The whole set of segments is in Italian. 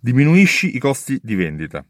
Diminuisci i costi di vendita.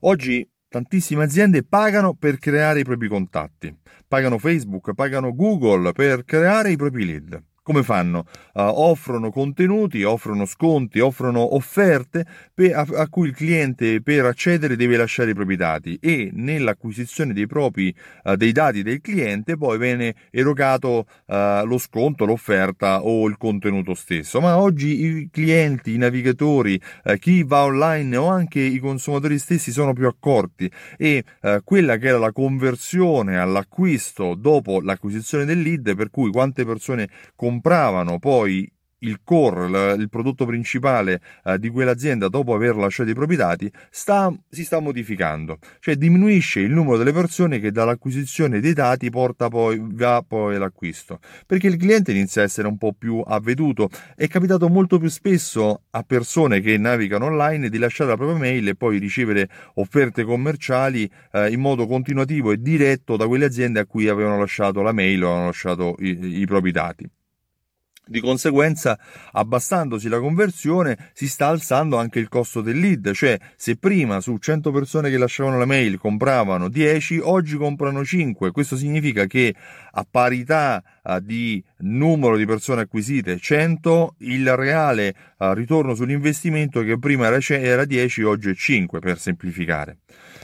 Oggi tantissime aziende pagano per creare i propri contatti, pagano Facebook, pagano Google per creare i propri lead. Come fanno? Uh, offrono contenuti, offrono sconti, offrono offerte per, a, a, cui il cliente per accedere deve lasciare i propri dati e nell'acquisizione dei propri uh, dei dati del cliente poi viene erogato uh, lo sconto, l'offerta o il contenuto stesso. Ma oggi i clienti, i navigatori, chi va online o anche i consumatori stessi sono più accorti e quella che era la conversione all'acquisto dopo l'acquisizione del lead, per cui quante persone comprano compravano poi il core, il prodotto principale eh, di quell'azienda dopo aver lasciato i propri dati, sta, si sta modificando, cioè diminuisce il numero delle persone che dall'acquisizione dei dati porta poi, va poi all'acquisto, perché il cliente inizia a essere un po' più avveduto. È capitato molto più spesso a persone che navigano online di lasciare la propria mail e poi ricevere offerte commerciali eh, in modo continuativo e diretto da quelle aziende a cui avevano lasciato la mail o avevano lasciato i, i propri dati. Di conseguenza, abbassandosi la conversione, si sta alzando anche il costo del lead, cioè se prima su 100 persone che lasciavano la mail compravano 10, oggi comprano 5. Questo significa che a parità uh, di numero di persone acquisite 100, il reale uh, ritorno sull'investimento che prima era, era 10, oggi è 5 per semplificare.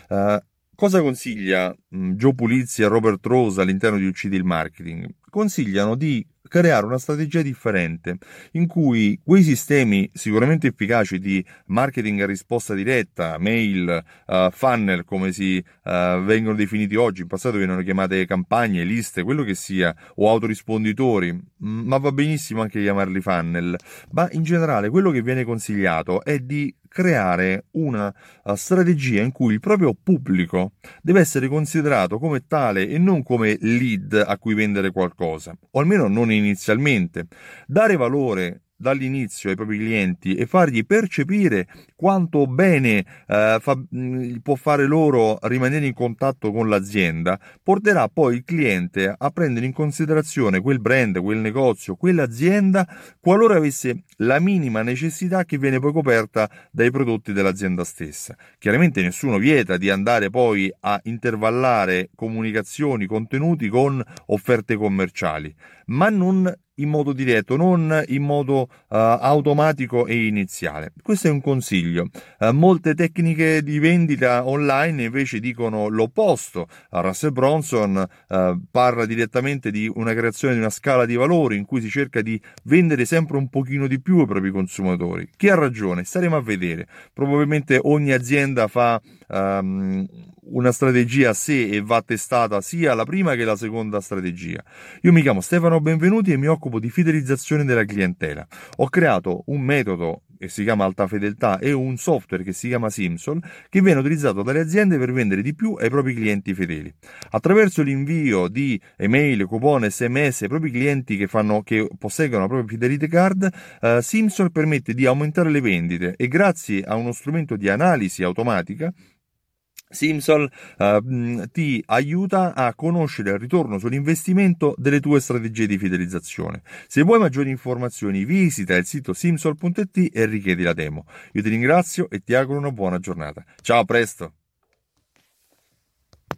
Uh, cosa consiglia um, Joe Pulizzi e Robert Rose all'interno di Uccidi il Marketing? Consigliano di creare una strategia differente in cui quei sistemi sicuramente efficaci di marketing a risposta diretta, mail, uh, funnel come si uh, vengono definiti oggi, in passato venivano chiamate campagne, liste, quello che sia, o autorisponditori, ma va benissimo anche chiamarli funnel, ma in generale quello che viene consigliato è di creare una uh, strategia in cui il proprio pubblico deve essere considerato come tale e non come lead a cui vendere qualcosa, o almeno non inizialmente. Dare valore dall'inizio ai propri clienti e fargli percepire quanto bene eh, fa, mh, può fare loro rimanere in contatto con l'azienda, porterà poi il cliente a prendere in considerazione quel brand, quel negozio, quell'azienda, qualora avesse la minima necessità che viene poi coperta dai prodotti dell'azienda stessa. Chiaramente nessuno vieta di andare poi a intervallare comunicazioni, contenuti con offerte commerciali, ma non in modo diretto, non in modo uh, automatico e iniziale. Questo è un consiglio. Uh, molte tecniche di vendita online invece dicono l'opposto. Uh, Russell Bronson parla direttamente di una creazione di una scala di valori in cui si cerca di vendere sempre un pochino di più ai propri consumatori. Chi ha ragione? Staremo a vedere. Probabilmente ogni azienda fa um, una strategia a sé e va testata sia la prima che la seconda strategia. Io mi chiamo Stefano Benvenuti e mi occupo di fidelizzazione della clientela. Ho creato un metodo che si chiama Alta Fedeltà e un software che si chiama Simsol che viene utilizzato dalle aziende per vendere di più ai propri clienti fedeli. Attraverso l'invio di email, coupon, sms ai propri clienti che, fanno, che posseggono la propria Fidelity Card, eh, Simsol permette di aumentare le vendite e grazie a uno strumento di analisi automatica Simsol uh, ti aiuta a conoscere il ritorno sull'investimento delle tue strategie di fidelizzazione. Se vuoi maggiori informazioni visita il sito simsol.it e richiedi la demo. Io ti ringrazio e ti auguro una buona giornata. Ciao, a presto!